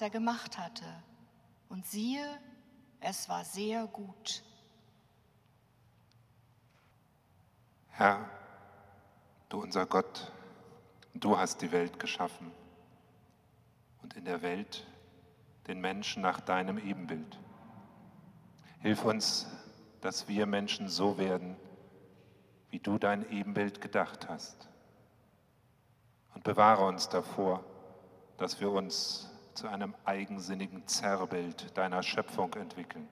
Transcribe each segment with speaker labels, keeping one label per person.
Speaker 1: er gemacht hatte. Und siehe, es war sehr gut.
Speaker 2: Herr, du unser Gott, du hast die Welt geschaffen und in der Welt den Menschen nach deinem Ebenbild. Hilf uns, dass wir Menschen so werden, wie du dein Ebenbild gedacht hast. Und bewahre uns davor, dass wir uns zu einem eigensinnigen Zerrbild deiner Schöpfung entwickeln.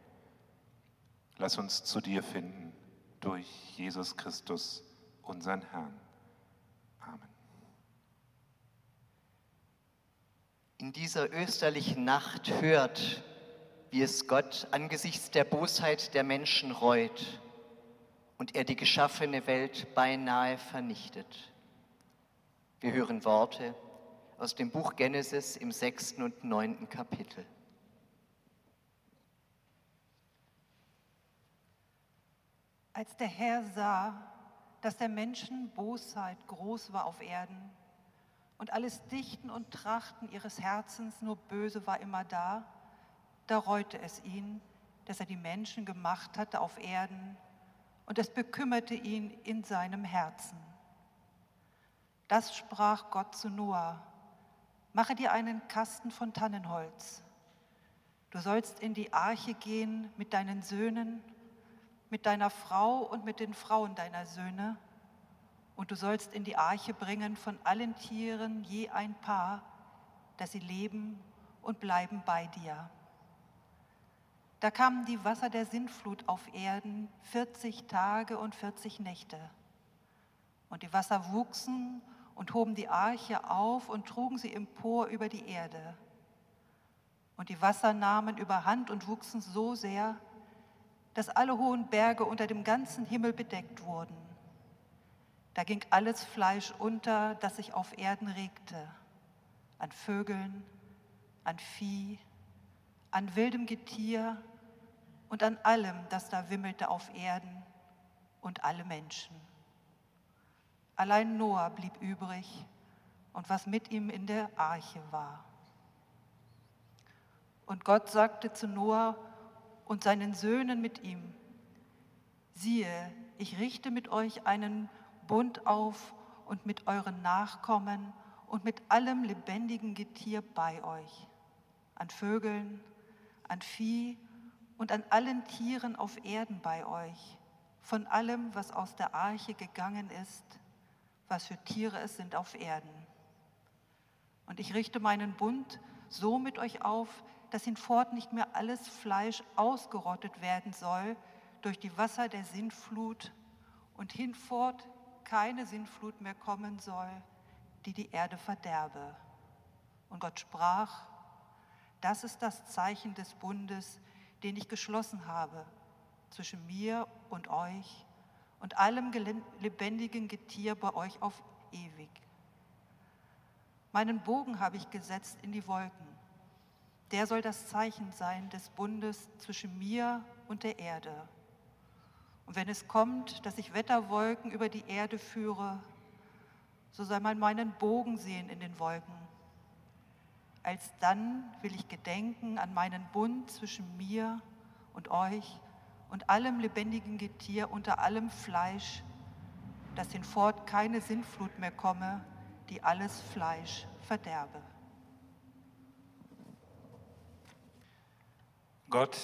Speaker 2: Lass uns zu dir finden durch Jesus Christus, unseren Herrn. Amen.
Speaker 3: In dieser österlichen Nacht hört, wie es Gott angesichts der Bosheit der Menschen reut und er die geschaffene Welt beinahe vernichtet. Wir hören Worte aus dem Buch Genesis im sechsten und neunten Kapitel.
Speaker 4: Als der Herr sah, dass der Menschen Bosheit groß war auf Erden und alles Dichten und Trachten ihres Herzens nur böse war immer da, da reute es ihn, dass er die Menschen gemacht hatte auf Erden und es bekümmerte ihn in seinem Herzen. Das sprach Gott zu Noah, mache dir einen Kasten von Tannenholz. Du sollst in die Arche gehen mit deinen Söhnen, mit deiner Frau und mit den Frauen deiner Söhne, und du sollst in die Arche bringen von allen Tieren je ein Paar, dass sie leben und bleiben bei dir. Da kamen die Wasser der Sintflut auf Erden 40 Tage und 40 Nächte. Und die Wasser wuchsen und hoben die Arche auf und trugen sie empor über die Erde. Und die Wasser nahmen überhand und wuchsen so sehr, dass alle hohen Berge unter dem ganzen Himmel bedeckt wurden. Da ging alles Fleisch unter, das sich auf Erden regte, an Vögeln, an Vieh, an wildem Getier, und an allem, das da wimmelte auf Erden und alle Menschen. Allein Noah blieb übrig und was mit ihm in der Arche war. Und Gott sagte zu Noah und seinen Söhnen mit ihm, siehe, ich richte mit euch einen Bund auf und mit euren Nachkommen und mit allem lebendigen Getier bei euch, an Vögeln, an Vieh und an allen Tieren auf Erden bei euch, von allem, was aus der Arche gegangen ist, was für Tiere es sind auf Erden. Und ich richte meinen Bund so mit euch auf, dass hinfort nicht mehr alles Fleisch ausgerottet werden soll durch die Wasser der Sintflut und hinfort keine Sintflut mehr kommen soll, die die Erde verderbe. Und Gott sprach, das ist das Zeichen des Bundes, den ich geschlossen habe zwischen mir und euch und allem lebendigen Getier bei euch auf ewig. Meinen Bogen habe ich gesetzt in die Wolken. Der soll das Zeichen sein des Bundes zwischen mir und der Erde. Und wenn es kommt, dass ich Wetterwolken über die Erde führe, so soll man meinen Bogen sehen in den Wolken Alsdann will ich gedenken an meinen Bund zwischen mir und euch und allem lebendigen Getier unter allem Fleisch, dass hinfort keine Sintflut mehr komme, die alles Fleisch verderbe.
Speaker 5: Gott,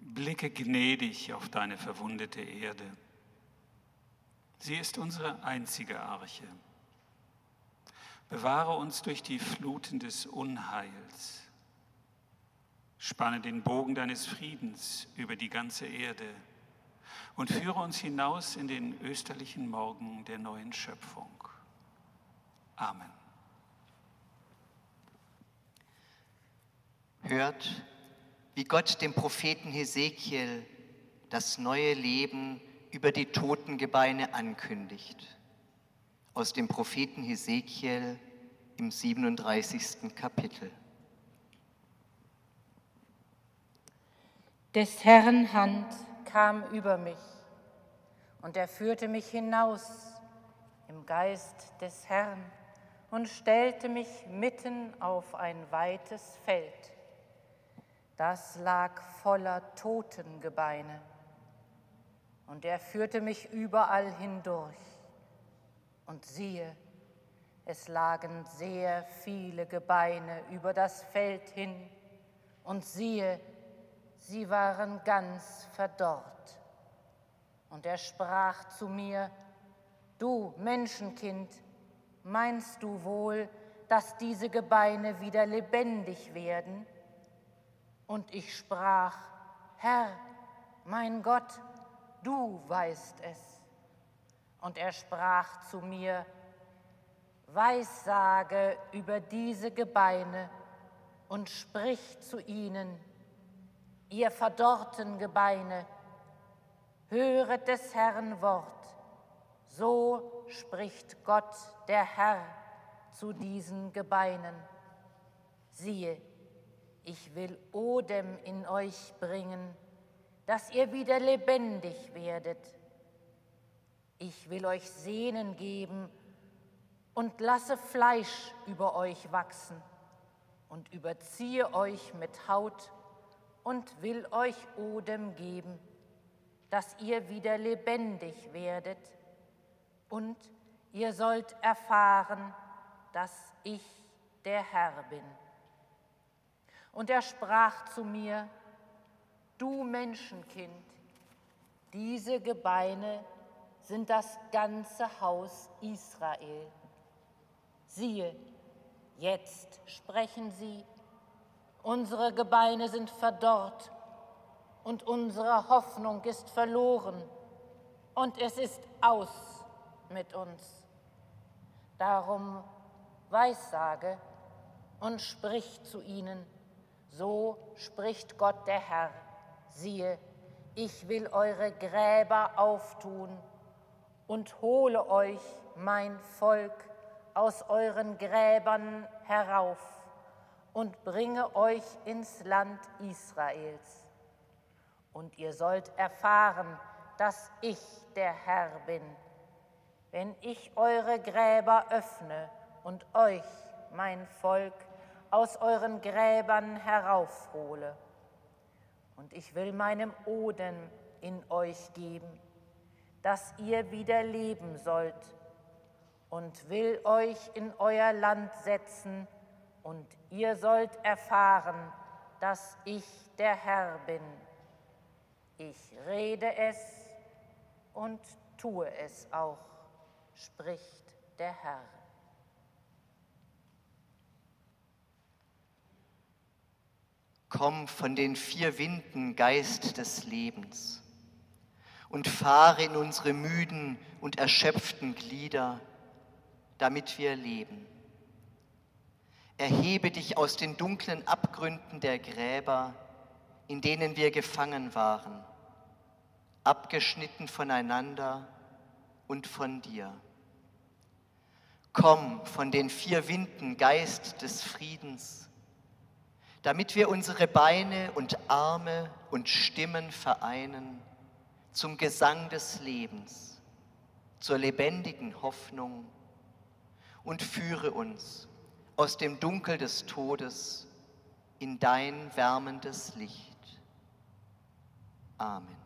Speaker 5: blicke gnädig auf deine verwundete Erde. Sie ist unsere einzige Arche. Bewahre uns durch die Fluten des Unheils. Spanne den Bogen deines Friedens über die ganze Erde und führe uns hinaus in den österlichen Morgen der neuen Schöpfung. Amen.
Speaker 3: Hört, wie Gott dem Propheten Hesekiel das neue Leben über die Totengebeine ankündigt aus dem Propheten Hesekiel im 37. Kapitel.
Speaker 6: Des Herrn Hand kam über mich und er führte mich hinaus im Geist des Herrn und stellte mich mitten auf ein weites Feld. Das lag voller Totengebeine. Und er führte mich überall hindurch. Und siehe, es lagen sehr viele Gebeine über das Feld hin. Und siehe, sie waren ganz verdorrt. Und er sprach zu mir, du Menschenkind, meinst du wohl, dass diese Gebeine wieder lebendig werden? Und ich sprach, Herr, mein Gott, du weißt es. Und er sprach zu mir, Weissage über diese Gebeine und sprich zu ihnen, ihr verdorrten Gebeine, höret des Herrn Wort. So spricht Gott, der Herr, zu diesen Gebeinen. Siehe, ich will Odem in euch bringen, dass ihr wieder lebendig werdet. Ich will euch Sehnen geben und lasse Fleisch über euch wachsen und überziehe euch mit Haut und will euch Odem geben, dass ihr wieder lebendig werdet und ihr sollt erfahren, dass ich der Herr bin. Und er sprach zu mir, du Menschenkind, diese Gebeine sind das ganze Haus Israel. Siehe, jetzt sprechen sie, unsere Gebeine sind verdorrt und unsere Hoffnung ist verloren und es ist aus mit uns. Darum weissage und sprich zu ihnen, so spricht Gott der Herr, siehe, ich will eure Gräber auftun und hole euch, mein Volk, aus euren Gräbern herauf und bringe euch ins Land Israels. Und ihr sollt erfahren, dass ich der Herr bin, wenn ich eure Gräber öffne und euch, mein Volk, aus euren Gräbern heraufhole. Und ich will meinem Odem in euch geben, dass ihr wieder leben sollt, und will euch in euer Land setzen, und ihr sollt erfahren, dass ich der Herr bin. Ich rede es und tue es auch, spricht der Herr.
Speaker 3: Komm von den vier Winden, Geist des Lebens, und fahre in unsere müden und erschöpften Glieder, damit wir leben. Erhebe dich aus den dunklen Abgründen der Gräber, in denen wir gefangen waren, abgeschnitten voneinander und von dir. Komm von den vier Winden, Geist des Friedens, damit wir unsere Beine und Arme und Stimmen vereinen zum Gesang des Lebens, zur lebendigen Hoffnung und führe uns aus dem Dunkel des Todes in dein wärmendes Licht. Amen.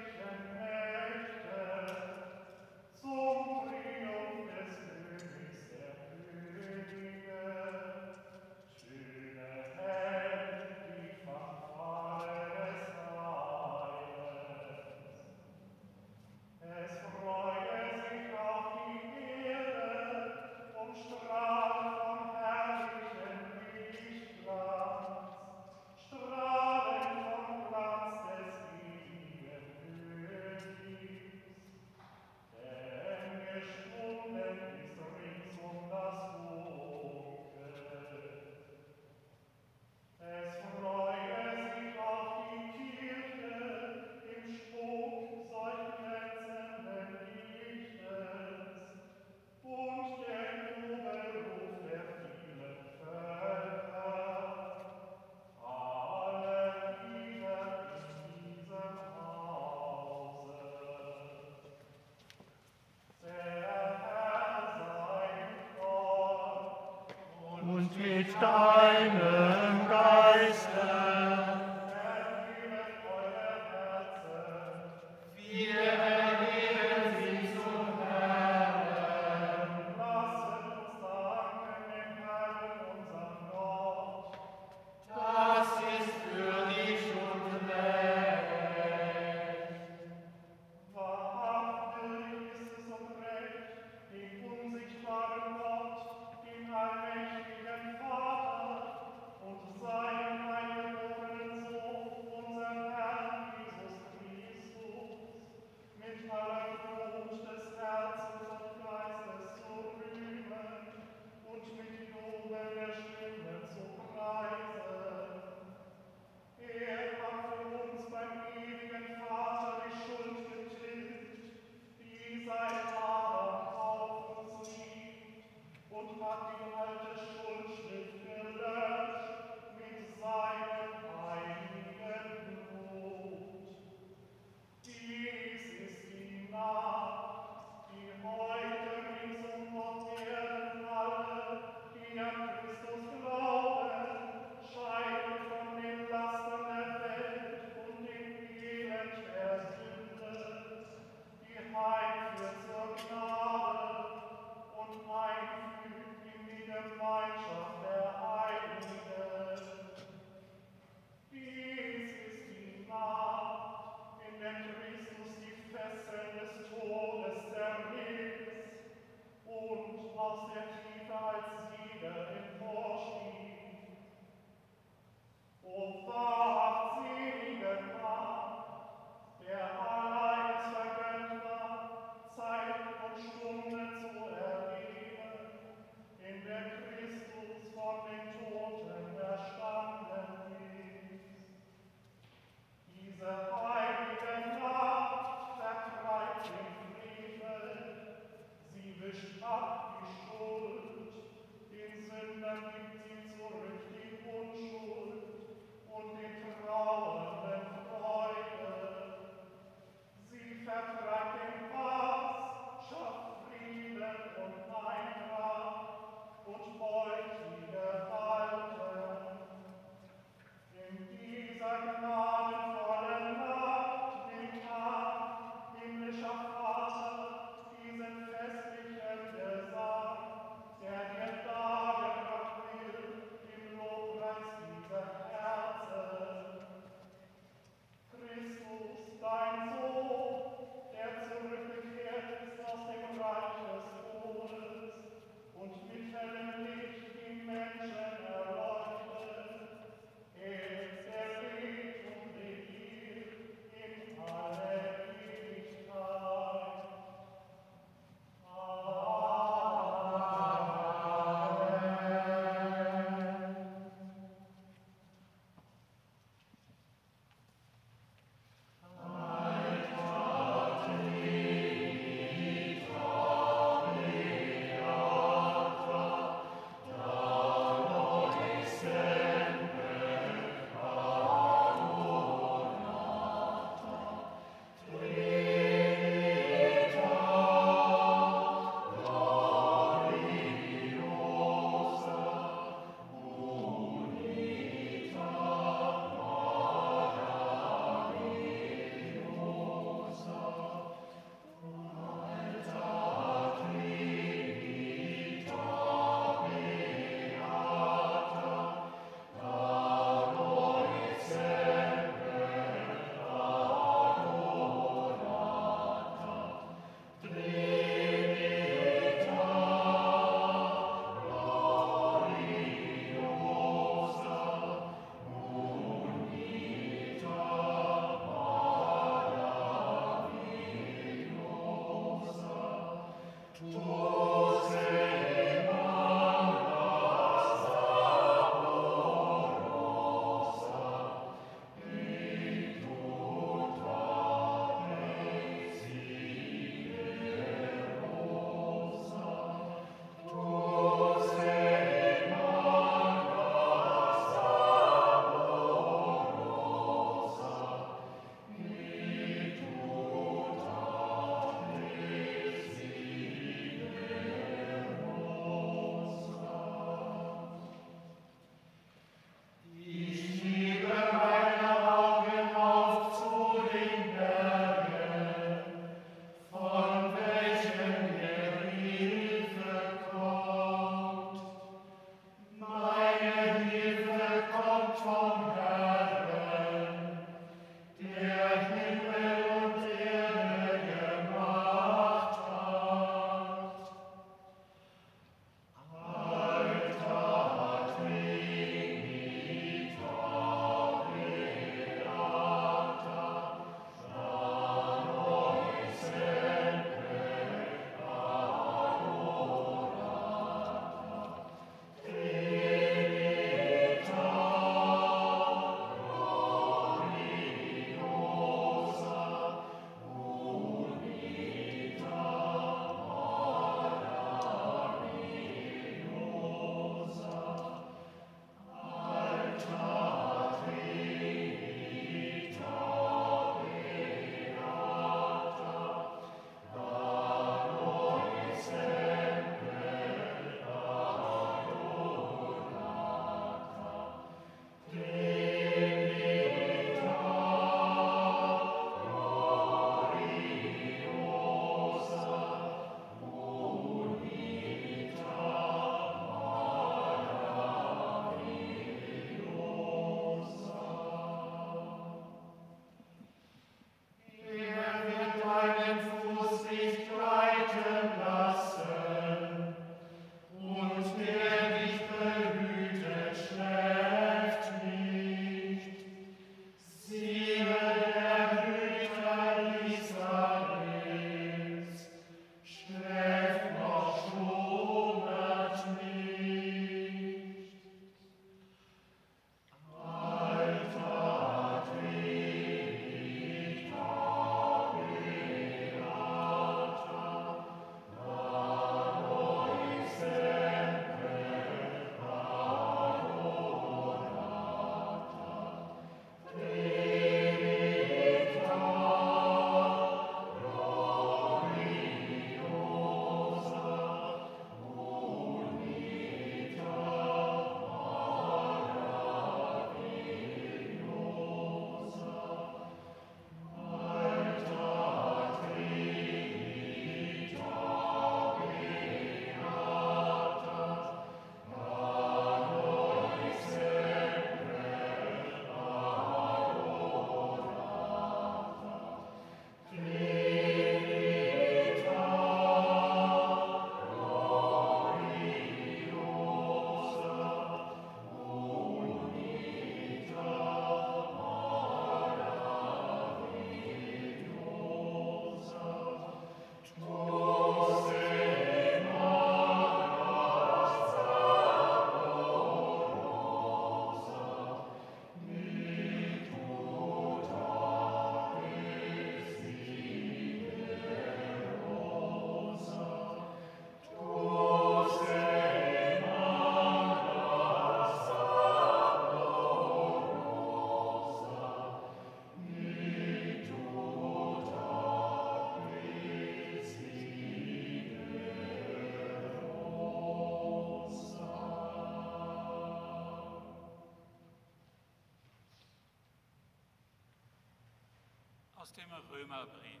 Speaker 5: Aus dem Römerbrief.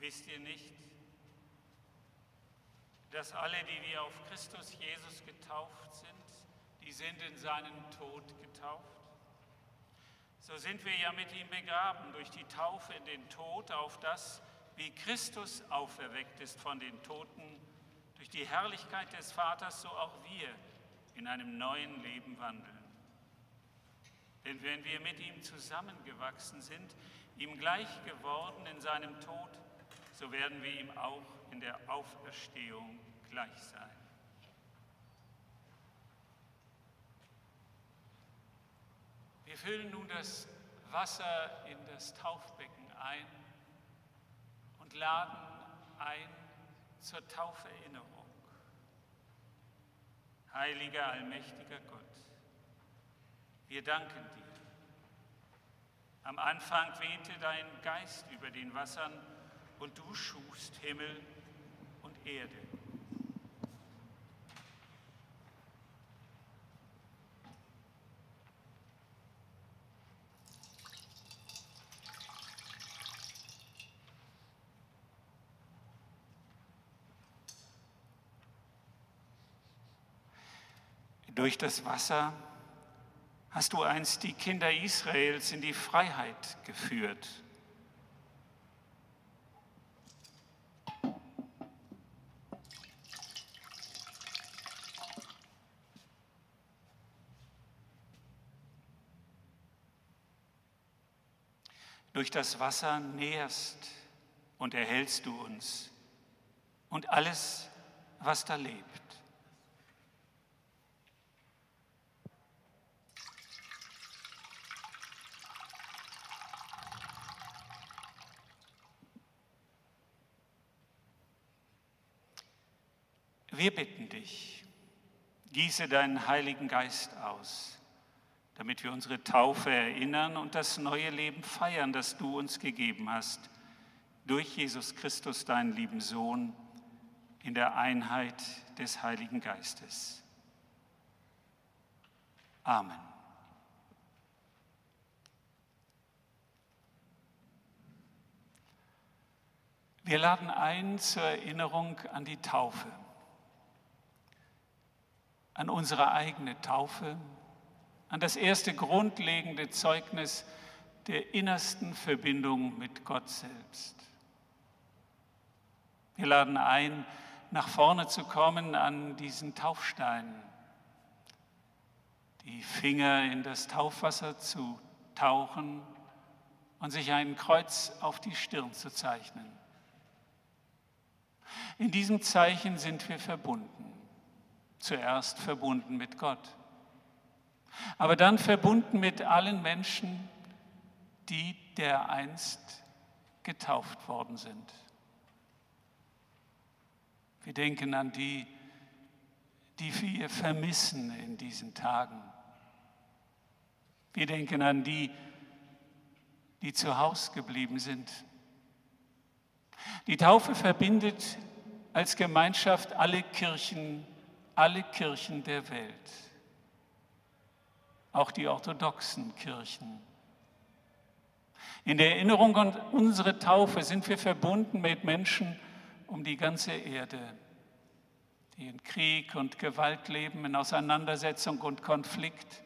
Speaker 5: Wisst ihr nicht, dass alle, die wir auf Christus Jesus getauft sind, die sind in seinen Tod getauft? So sind wir ja mit ihm begraben durch die Taufe in den Tod, auf das, wie Christus auferweckt ist von den Toten, durch die Herrlichkeit des Vaters, so auch wir in einem neuen Leben wandeln. Denn wenn wir mit ihm zusammengewachsen sind, ihm gleich geworden in seinem Tod, so werden wir ihm auch in der Auferstehung gleich sein. Wir füllen nun das Wasser in das Taufbecken ein und laden ein zur Tauferinnerung. Heiliger, allmächtiger Gott, wir danken dir. Am Anfang wehte dein Geist über den Wassern und du schufst Himmel und Erde. Durch das Wasser hast du einst die Kinder Israels in die Freiheit geführt. Durch das Wasser nährst und erhältst du uns und alles, was da lebt. Wir bitten dich, gieße deinen Heiligen Geist aus, damit wir unsere Taufe erinnern und das neue Leben feiern, das du uns gegeben hast, durch Jesus Christus, deinen lieben Sohn, in der Einheit des Heiligen Geistes. Amen. Wir laden ein zur Erinnerung an die Taufe an unsere eigene Taufe, an das erste grundlegende Zeugnis der innersten Verbindung mit Gott selbst. Wir laden ein, nach vorne zu kommen an diesen Taufstein, die Finger in das Taufwasser zu tauchen und sich ein Kreuz auf die Stirn zu zeichnen. In diesem Zeichen sind wir verbunden zuerst verbunden mit Gott, aber dann verbunden mit allen Menschen, die dereinst getauft worden sind. Wir denken an die, die wir vermissen in diesen Tagen. Wir denken an die, die zu Hause geblieben sind. Die Taufe verbindet als Gemeinschaft alle Kirchen alle Kirchen der Welt, auch die orthodoxen Kirchen. In der Erinnerung an unsere Taufe sind wir verbunden mit Menschen um die ganze Erde, die in Krieg und Gewalt leben, in Auseinandersetzung und Konflikt,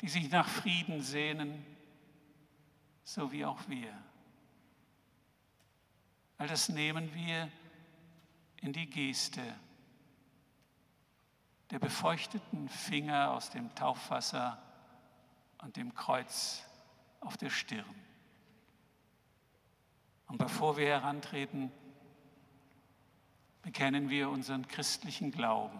Speaker 5: die sich nach Frieden sehnen, so wie auch wir. All das nehmen wir in die Geste der befeuchteten Finger aus dem Taufwasser und dem Kreuz auf der Stirn. Und bevor wir herantreten, bekennen wir unseren christlichen Glauben.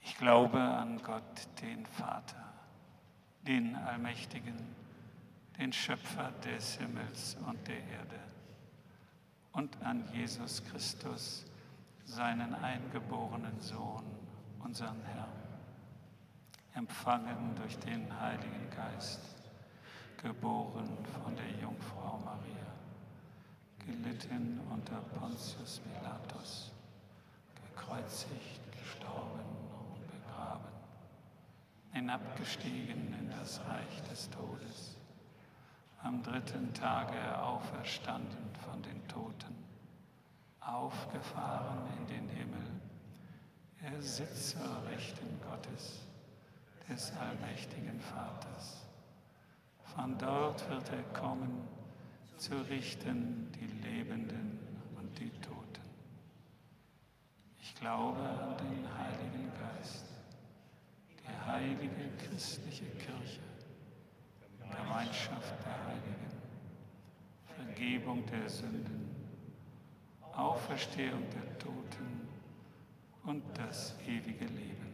Speaker 5: Ich glaube an Gott, den Vater, den Allmächtigen, den Schöpfer des Himmels und der Erde und an Jesus Christus, seinen eingeborenen Sohn, unseren Herrn, empfangen durch den Heiligen Geist, geboren von der Jungfrau Maria, gelitten unter Pontius Pilatus, gekreuzigt, gestorben und begraben, in hinabgestiegen in das Reich des Todes, am dritten Tage auferstanden von den Toten, aufgefahren in den Himmel. Er sitzt zur Rechten Gottes, des allmächtigen Vaters. Von dort wird er kommen, zu richten die Lebenden und die Toten. Ich glaube an den Heiligen Geist, die heilige christliche Kirche, Gemeinschaft der Heiligen, Vergebung der Sünden, Auferstehung der Toten und das ewige Leben.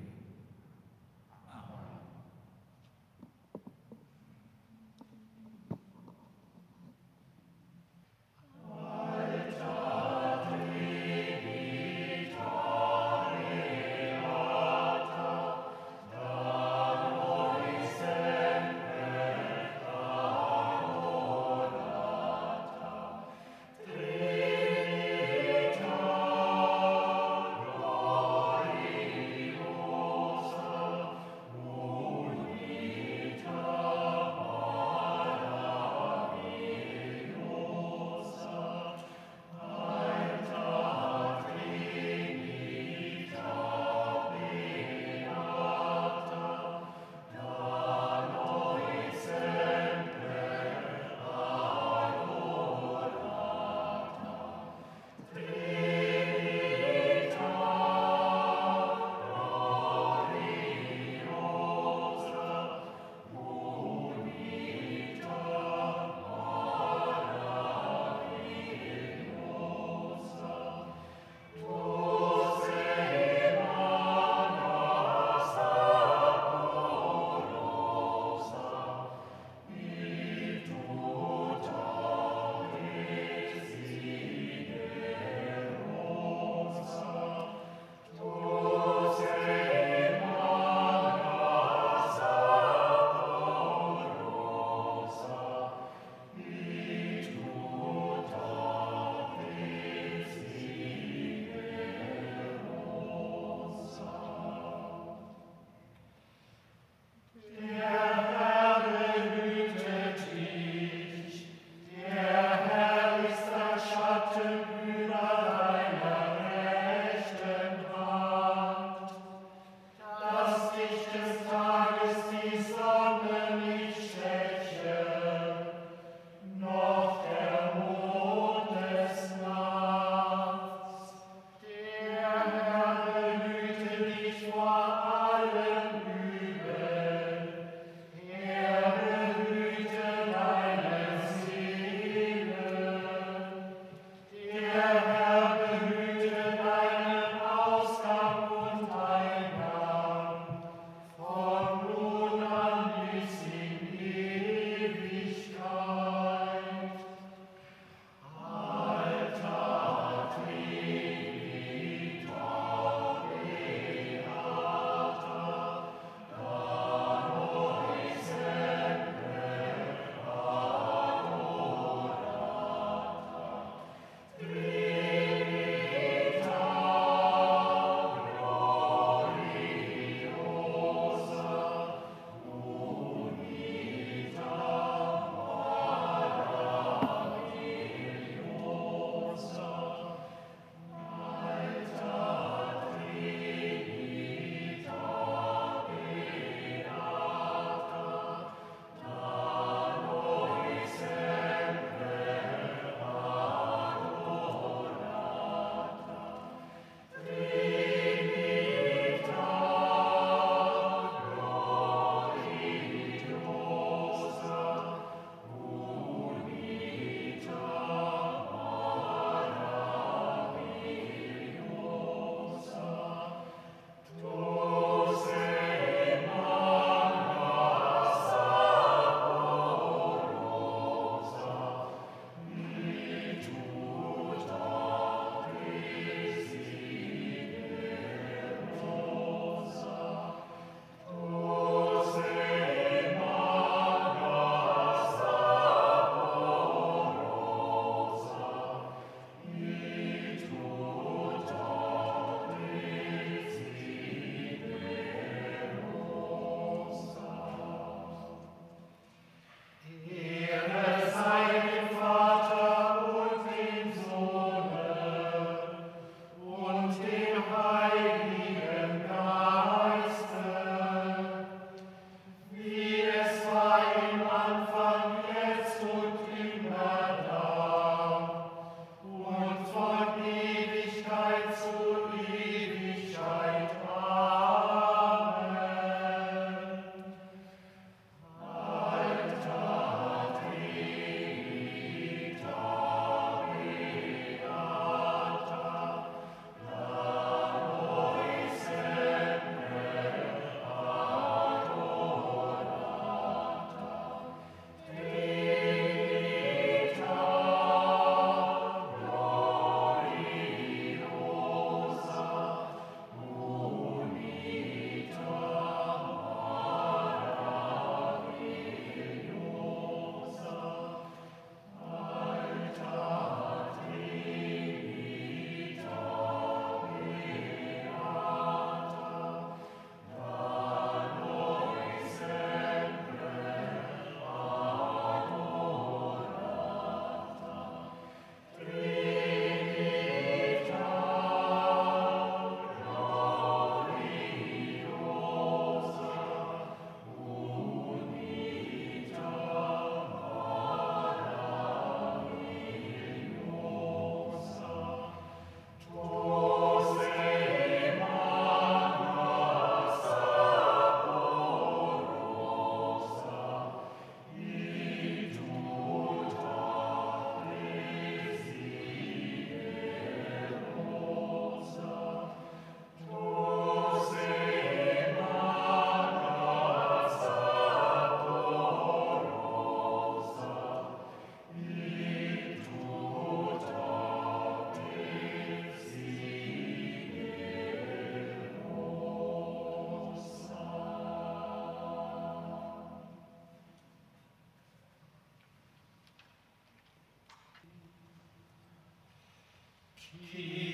Speaker 7: Auferstehung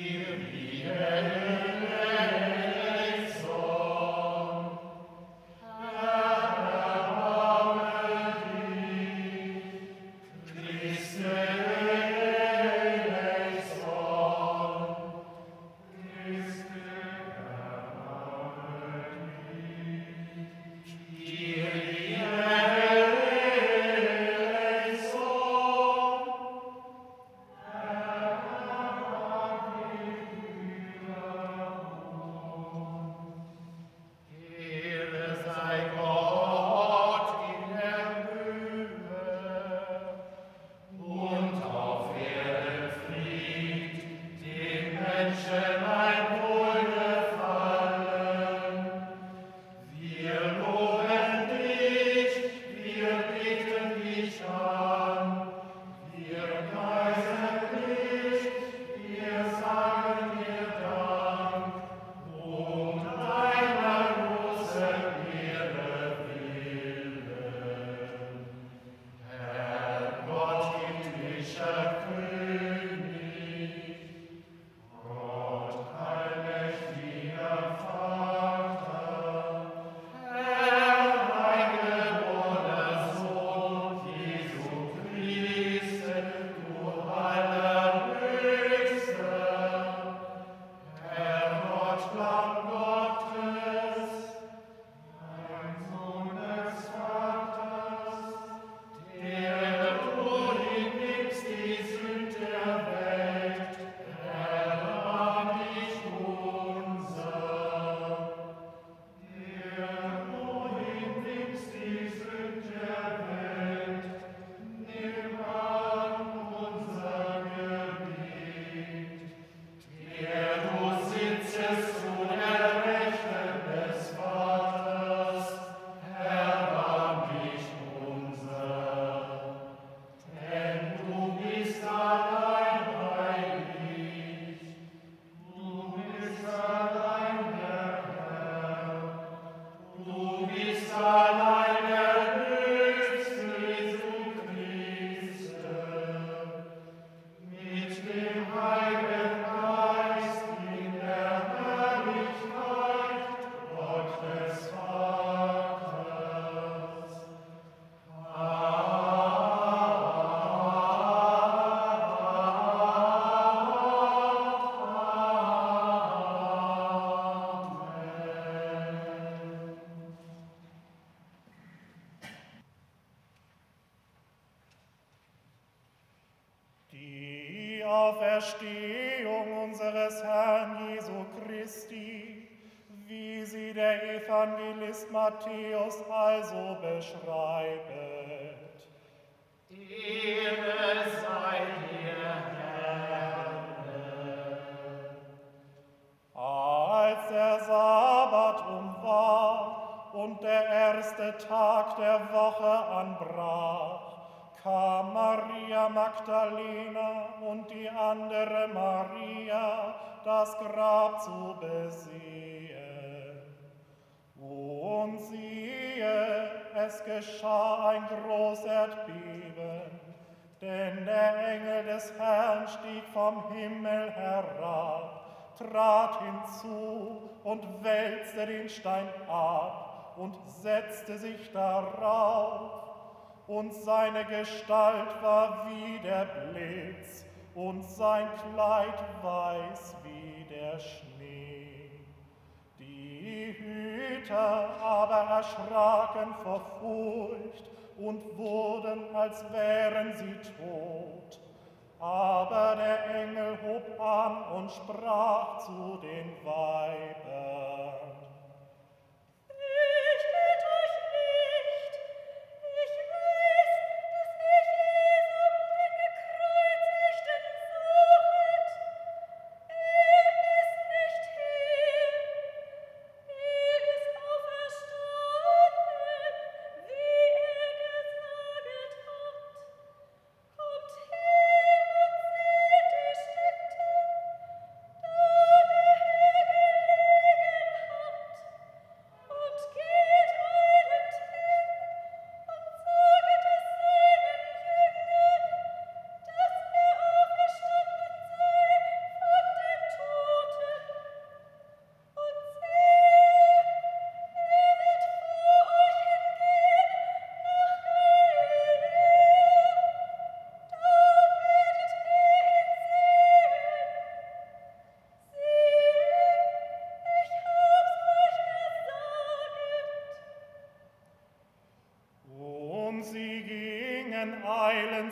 Speaker 7: Matthäus also beschreibt.
Speaker 8: Ehre sei dir, Herr.
Speaker 7: Als der Sabbat um war und der erste Tag der Woche anbrach, kam Maria Magdalena und die andere Maria das Grab es geschah ein großes Erdbeben, denn der Engel des Herrn stieg vom Himmel herab, trat hinzu und wälzte den Stein ab und setzte sich darauf und seine Gestalt war wie der Blitz und sein Kleid weiß wie der Schnee. Hüter aber erschraken vor Furcht und wurden, als wären sie tot. Aber der Engel hob an und sprach zu den Weibern.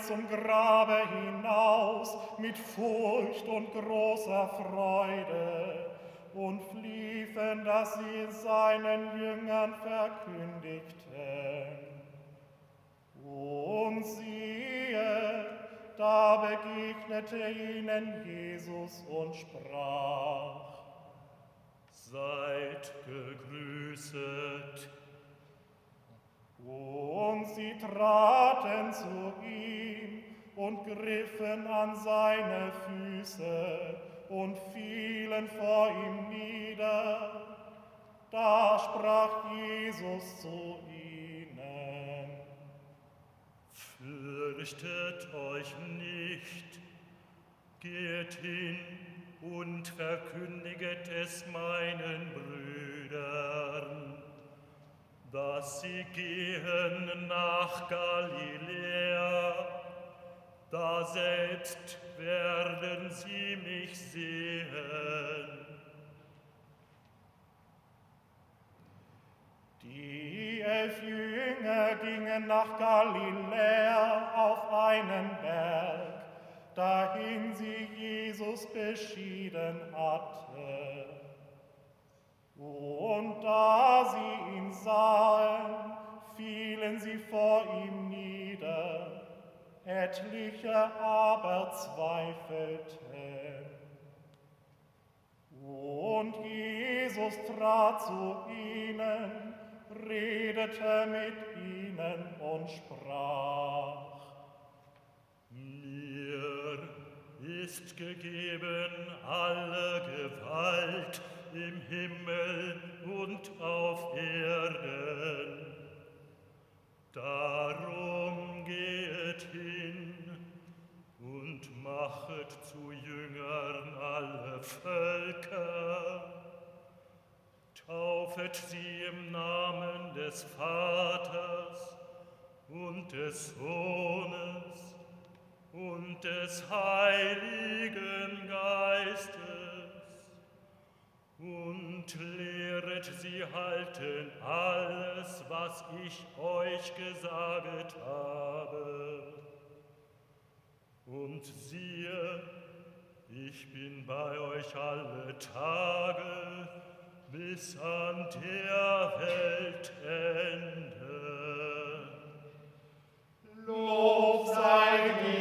Speaker 8: Zum Grabe hinaus mit Furcht und großer Freude und fliefen, dass sie seinen Jüngern verkündigten. Und siehe, da begegnete ihnen Jesus und sprach,
Speaker 9: Seid gegrüßet.
Speaker 8: Und sie traten zu ihm und griffen an seine Füße und fielen vor ihm nieder. Da sprach Jesus zu ihnen,
Speaker 9: Fürchtet euch nicht, geht hin und verkündiget es meinen Brüdern, dass sie gehen nach Galiläa, da selbst werden sie mich sehen.
Speaker 8: Die elf Jünger gingen nach Galiläa auf einen Berg, dahin sie Jesus beschieden hatte. Und da sie ihn sahen, fielen sie vor ihm nieder, etliche aber zweifelten. Und Jesus trat zu ihnen, redete mit ihnen und sprach,
Speaker 9: Mir ist gegeben alle Gewalt im Himmel und auf Erden. Darum geht hin und machet zu Jüngern alle Völker, taufet sie im Namen des Vaters und des Sohnes und des Heiligen Geistes und lehret sie halten alles, was ich euch gesagt habe. Und siehe, ich bin bei euch alle Tage bis an der Weltende.
Speaker 10: Lob sei dir,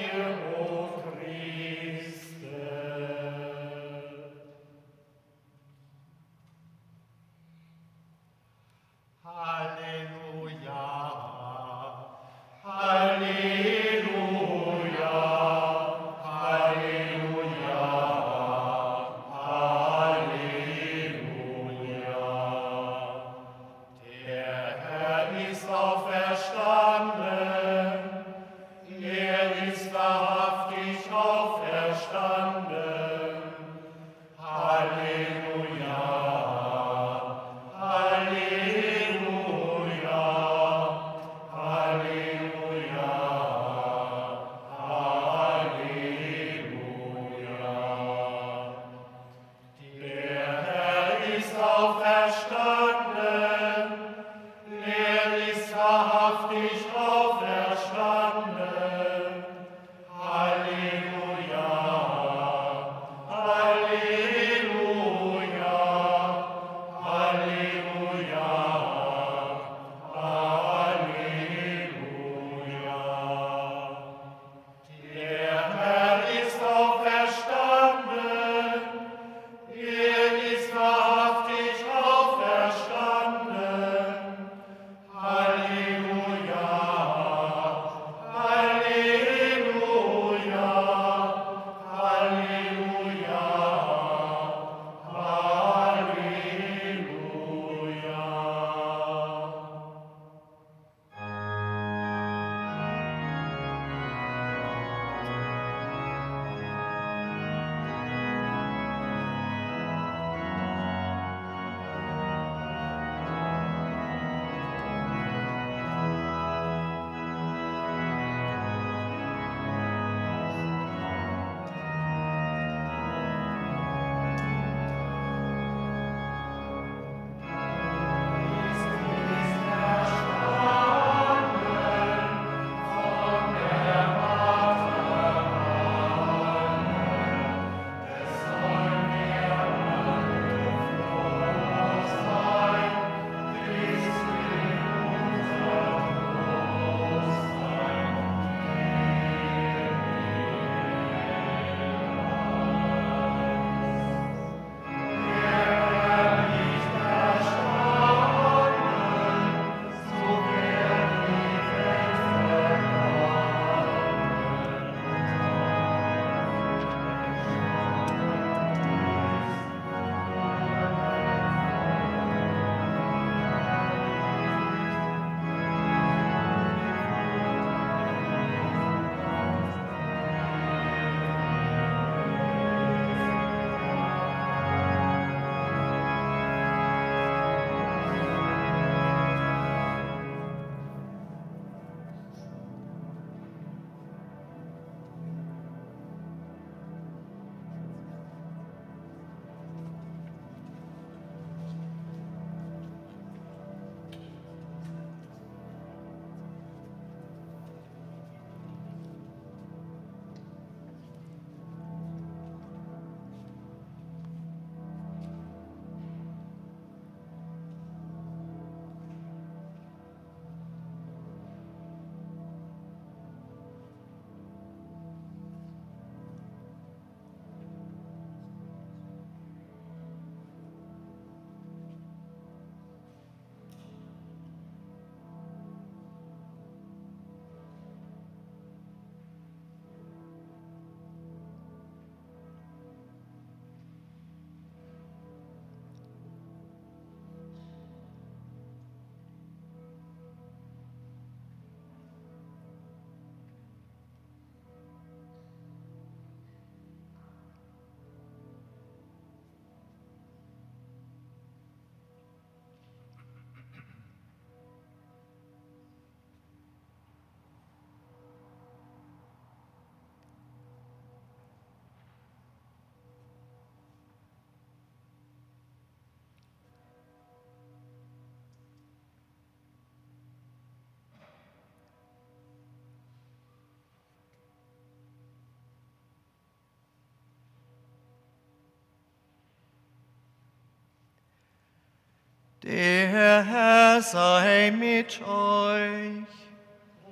Speaker 10: Der Herr
Speaker 7: sei mit euch.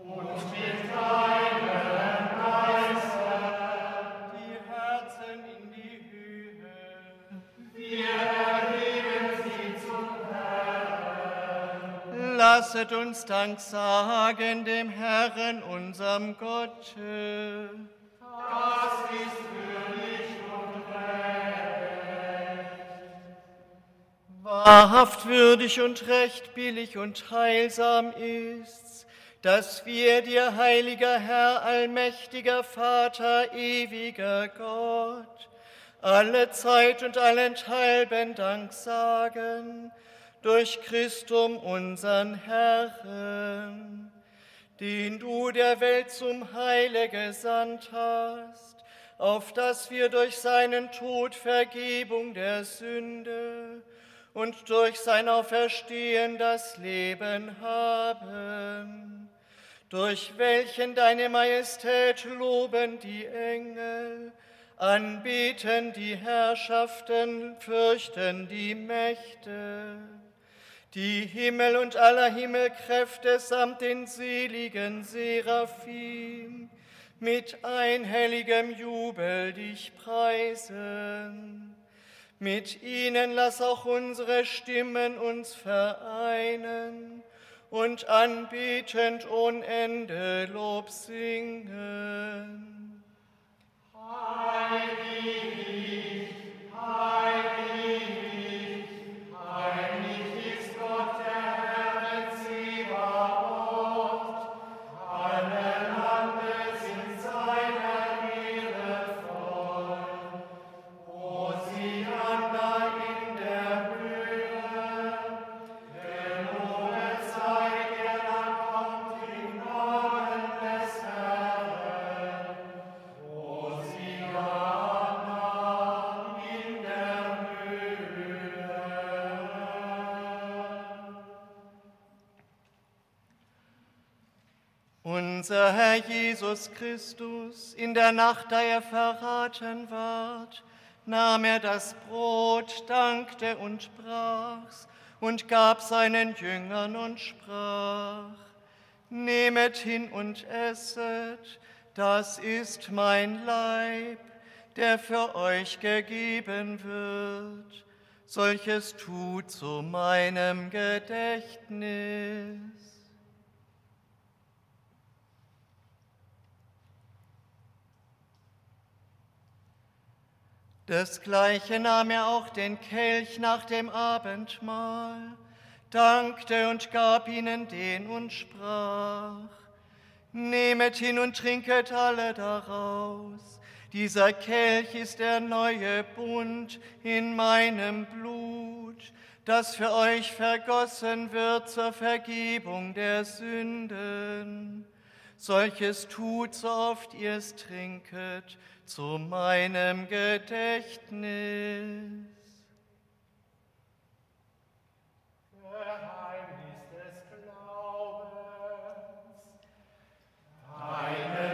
Speaker 10: Und mit deinem Geiste.
Speaker 7: Die Herzen in die Höhe.
Speaker 10: Wir erheben sie zum Herrn.
Speaker 7: Lasset uns Dank sagen dem Herrn, unserem Gott.
Speaker 10: Das ist
Speaker 7: Wahrhaft würdig und recht, billig und heilsam ist's, dass wir dir, heiliger Herr, allmächtiger Vater, ewiger Gott, alle Zeit und allenthalben Dank sagen, durch Christum unseren Herrn, den du der Welt zum Heile gesandt hast, auf dass wir durch seinen Tod Vergebung der Sünde und durch sein Auferstehen das Leben haben, durch welchen deine Majestät loben die Engel, anbeten die Herrschaften, fürchten die Mächte, die Himmel und aller Himmelkräfte samt den seligen Seraphim mit einhelligem Jubel dich preisen. Mit ihnen lass auch unsere Stimmen uns vereinen und anbetend ohne Ende Lob singen.
Speaker 10: Heilig, heilig,
Speaker 7: Unser Herr Jesus Christus, in der Nacht, da er verraten ward, nahm er das Brot, dankte und brach's und gab seinen Jüngern und sprach, Nehmet hin und esset, das ist mein Leib, der für euch gegeben wird. Solches tut zu meinem Gedächtnis. Desgleichen nahm er auch den Kelch nach dem Abendmahl, dankte und gab ihnen den und sprach, Nehmet hin und trinket alle daraus. Dieser Kelch ist der neue Bund in meinem Blut, das für euch vergossen wird zur Vergebung der Sünden. Solches tut, so oft ihr es trinket, zu meinem Gedächtnis.
Speaker 10: Geheimnis des Glaubens. Deinen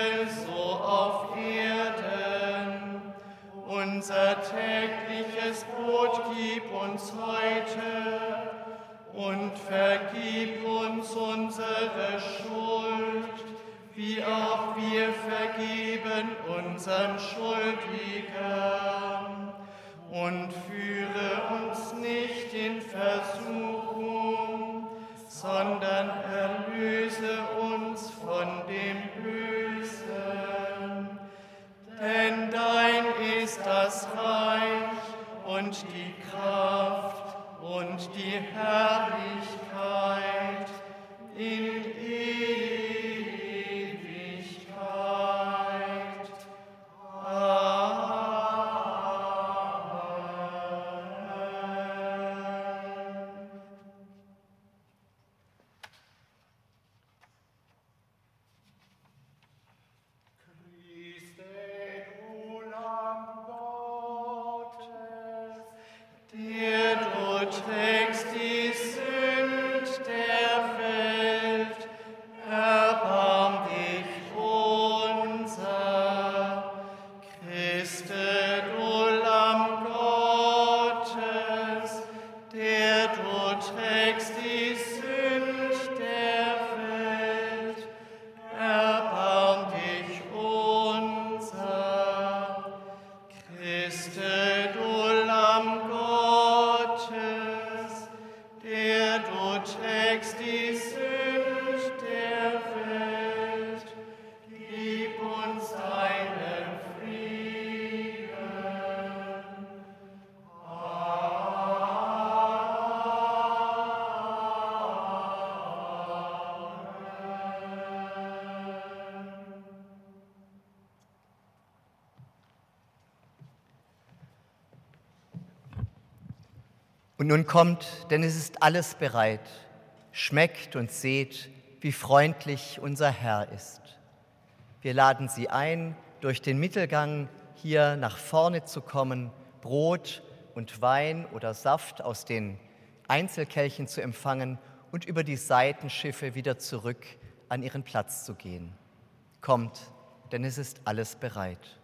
Speaker 7: Himmel so auf Erden. Unser tägliches Brot gib uns heute und vergib uns unsere Schuld, wie auch wir vergeben unseren Schuldigern. Und führe uns nicht in Versuchung, sondern erlöse uns von dem Bösen. Denn dein ist das Reich und die Kraft und die Herrlichkeit in Ewigkeit.
Speaker 3: Nun kommt, denn es ist alles bereit. Schmeckt und seht, wie freundlich unser Herr ist. Wir laden Sie ein, durch den Mittelgang hier nach vorne zu kommen, Brot und Wein oder Saft aus den Einzelkelchen zu empfangen und über die Seitenschiffe wieder zurück an Ihren Platz zu gehen. Kommt, denn es ist alles bereit.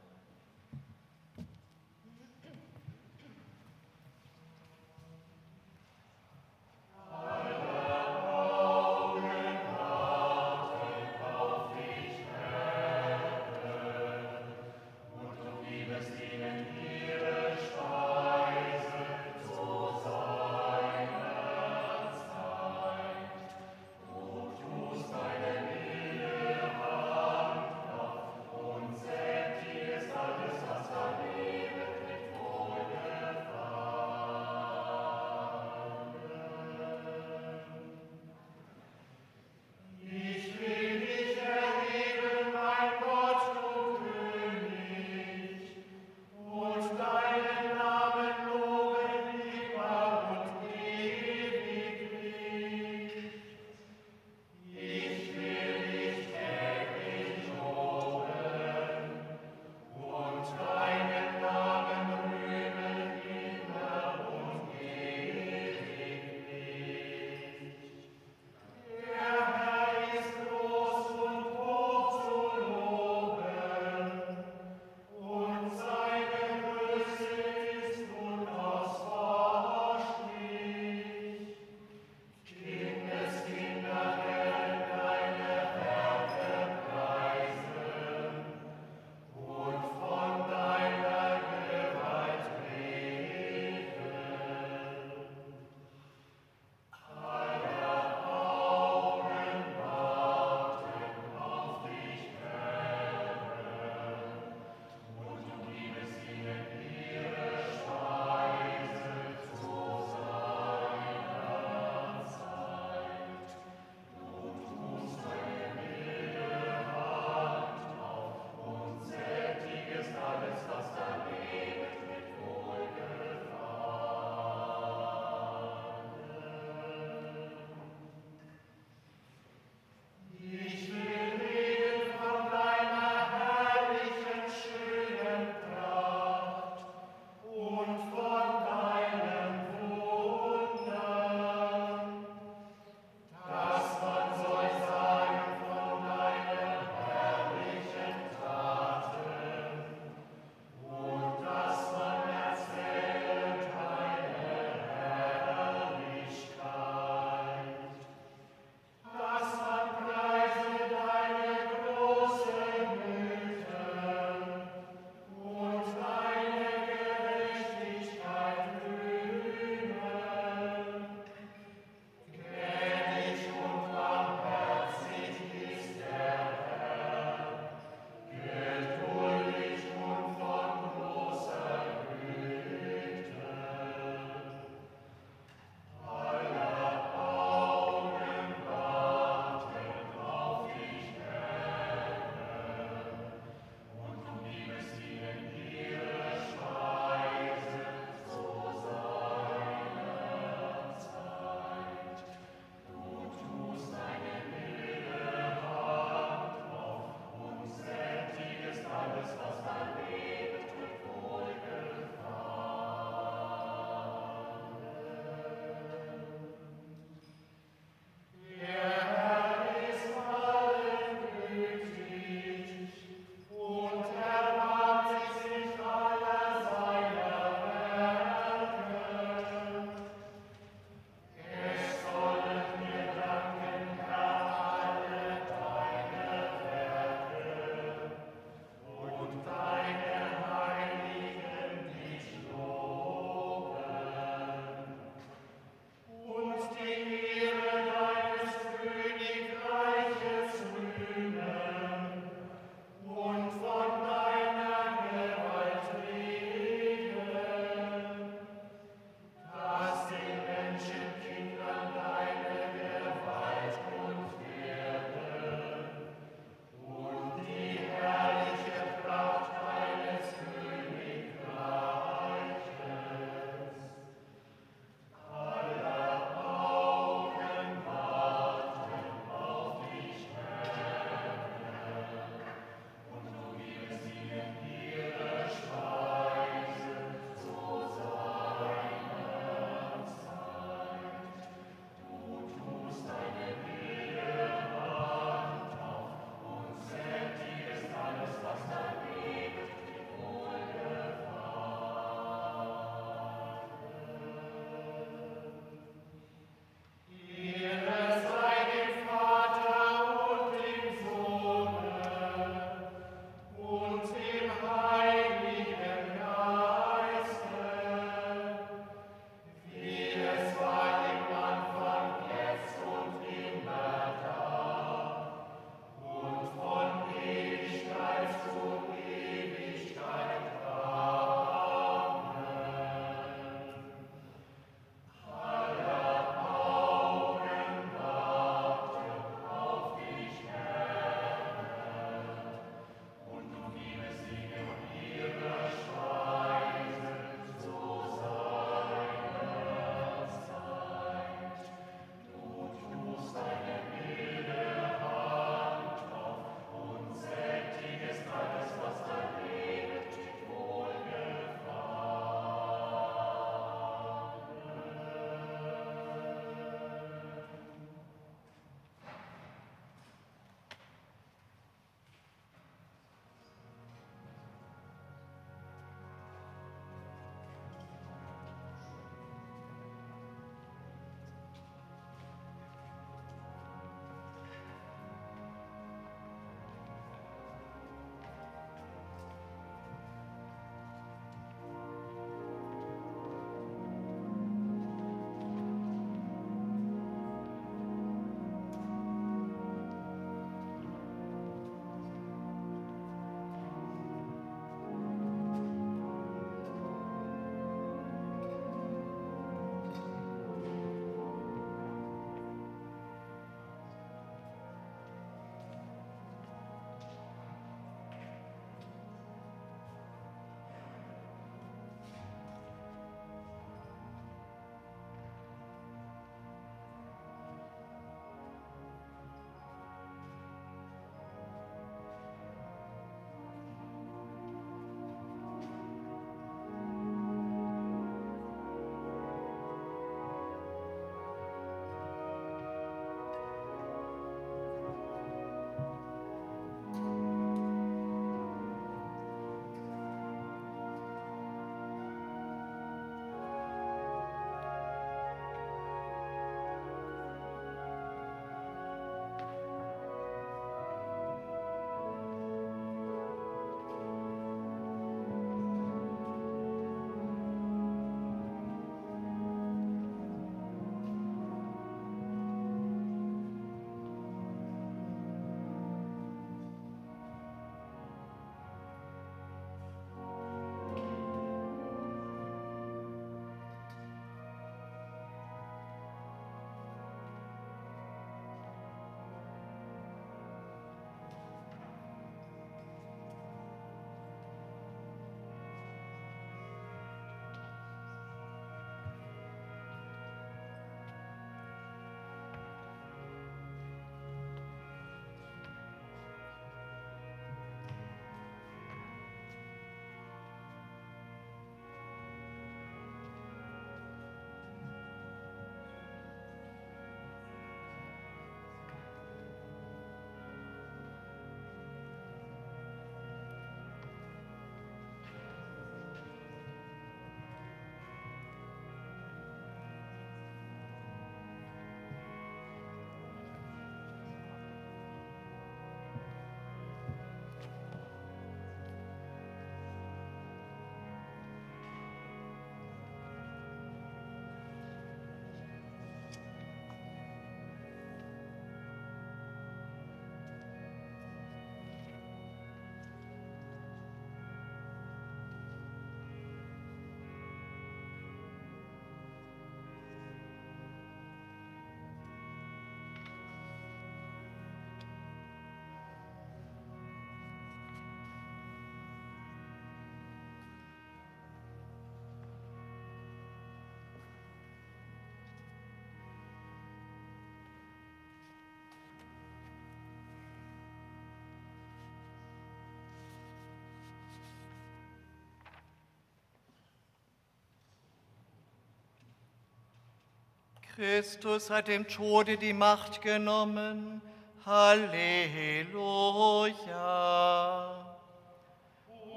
Speaker 7: Christus hat dem Tode die Macht genommen. Halleluja.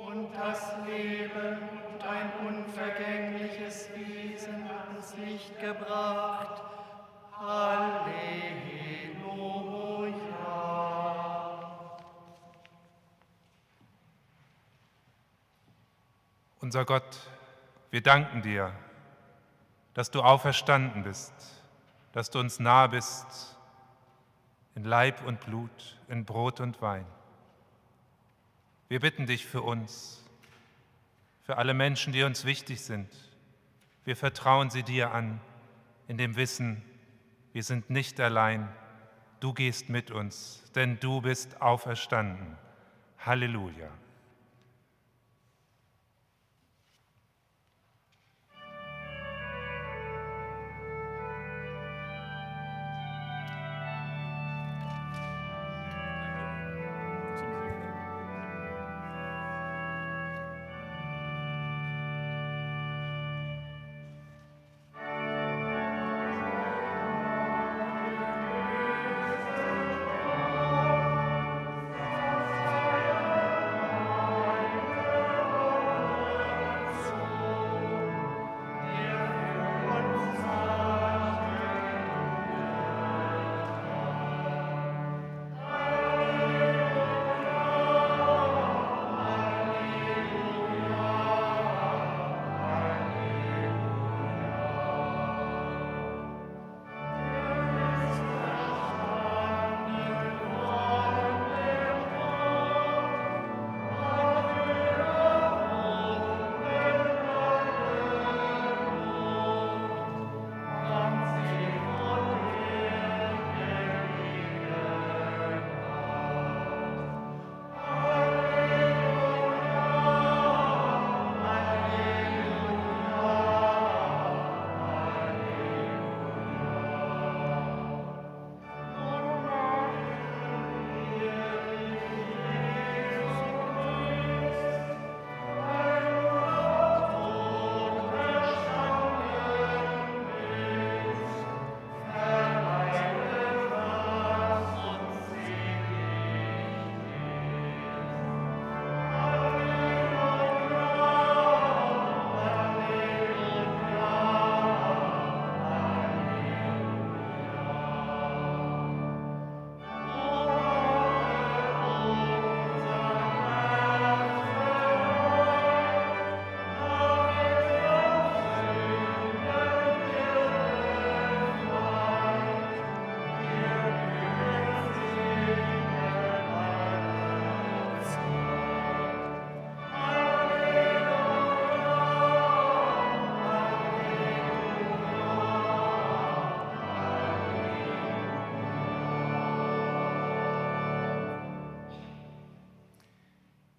Speaker 10: Und das Leben und ein unvergängliches Wesen ans Licht gebracht. Halleluja.
Speaker 2: Unser Gott, wir danken dir, dass du auferstanden bist, dass du uns nahe bist in Leib und Blut, in Brot und Wein. Wir bitten dich für uns, für alle Menschen, die uns wichtig sind. Wir vertrauen sie dir an, in dem Wissen, wir sind nicht allein, du gehst mit uns, denn du bist auferstanden. Halleluja.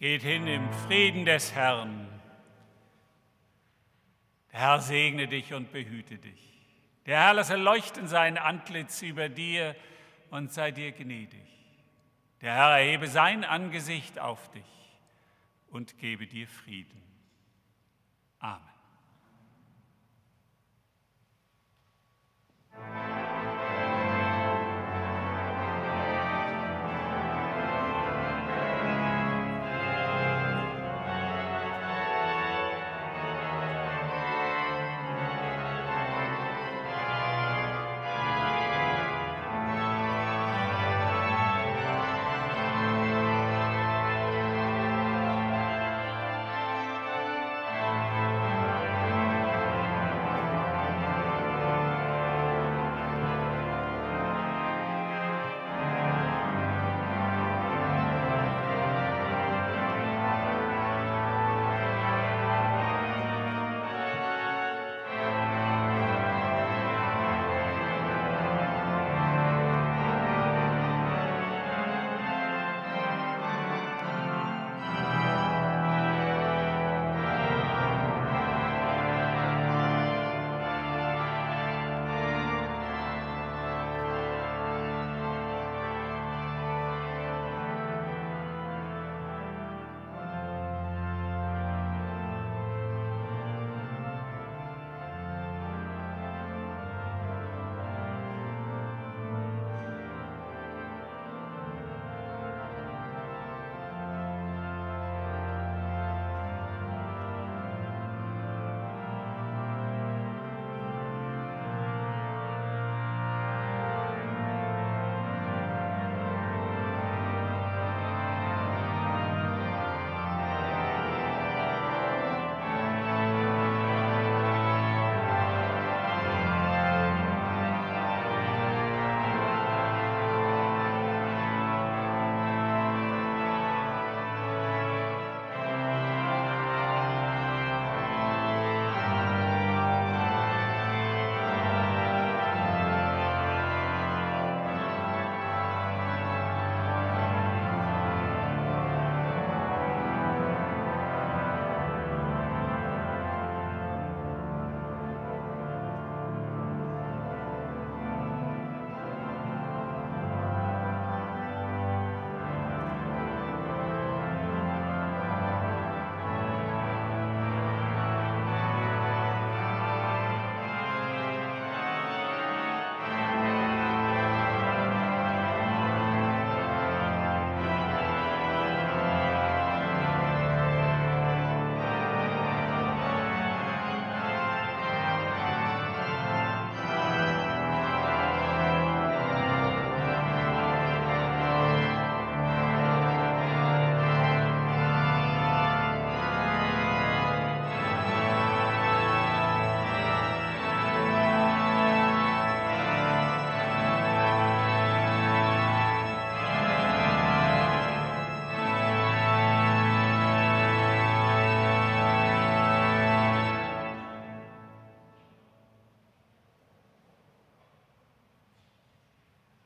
Speaker 5: Geht hin im Frieden des Herrn. Der Herr segne dich und behüte dich. Der Herr lasse leuchten sein Antlitz über dir und sei dir gnädig. Der Herr erhebe sein Angesicht auf dich und gebe dir Frieden. Amen.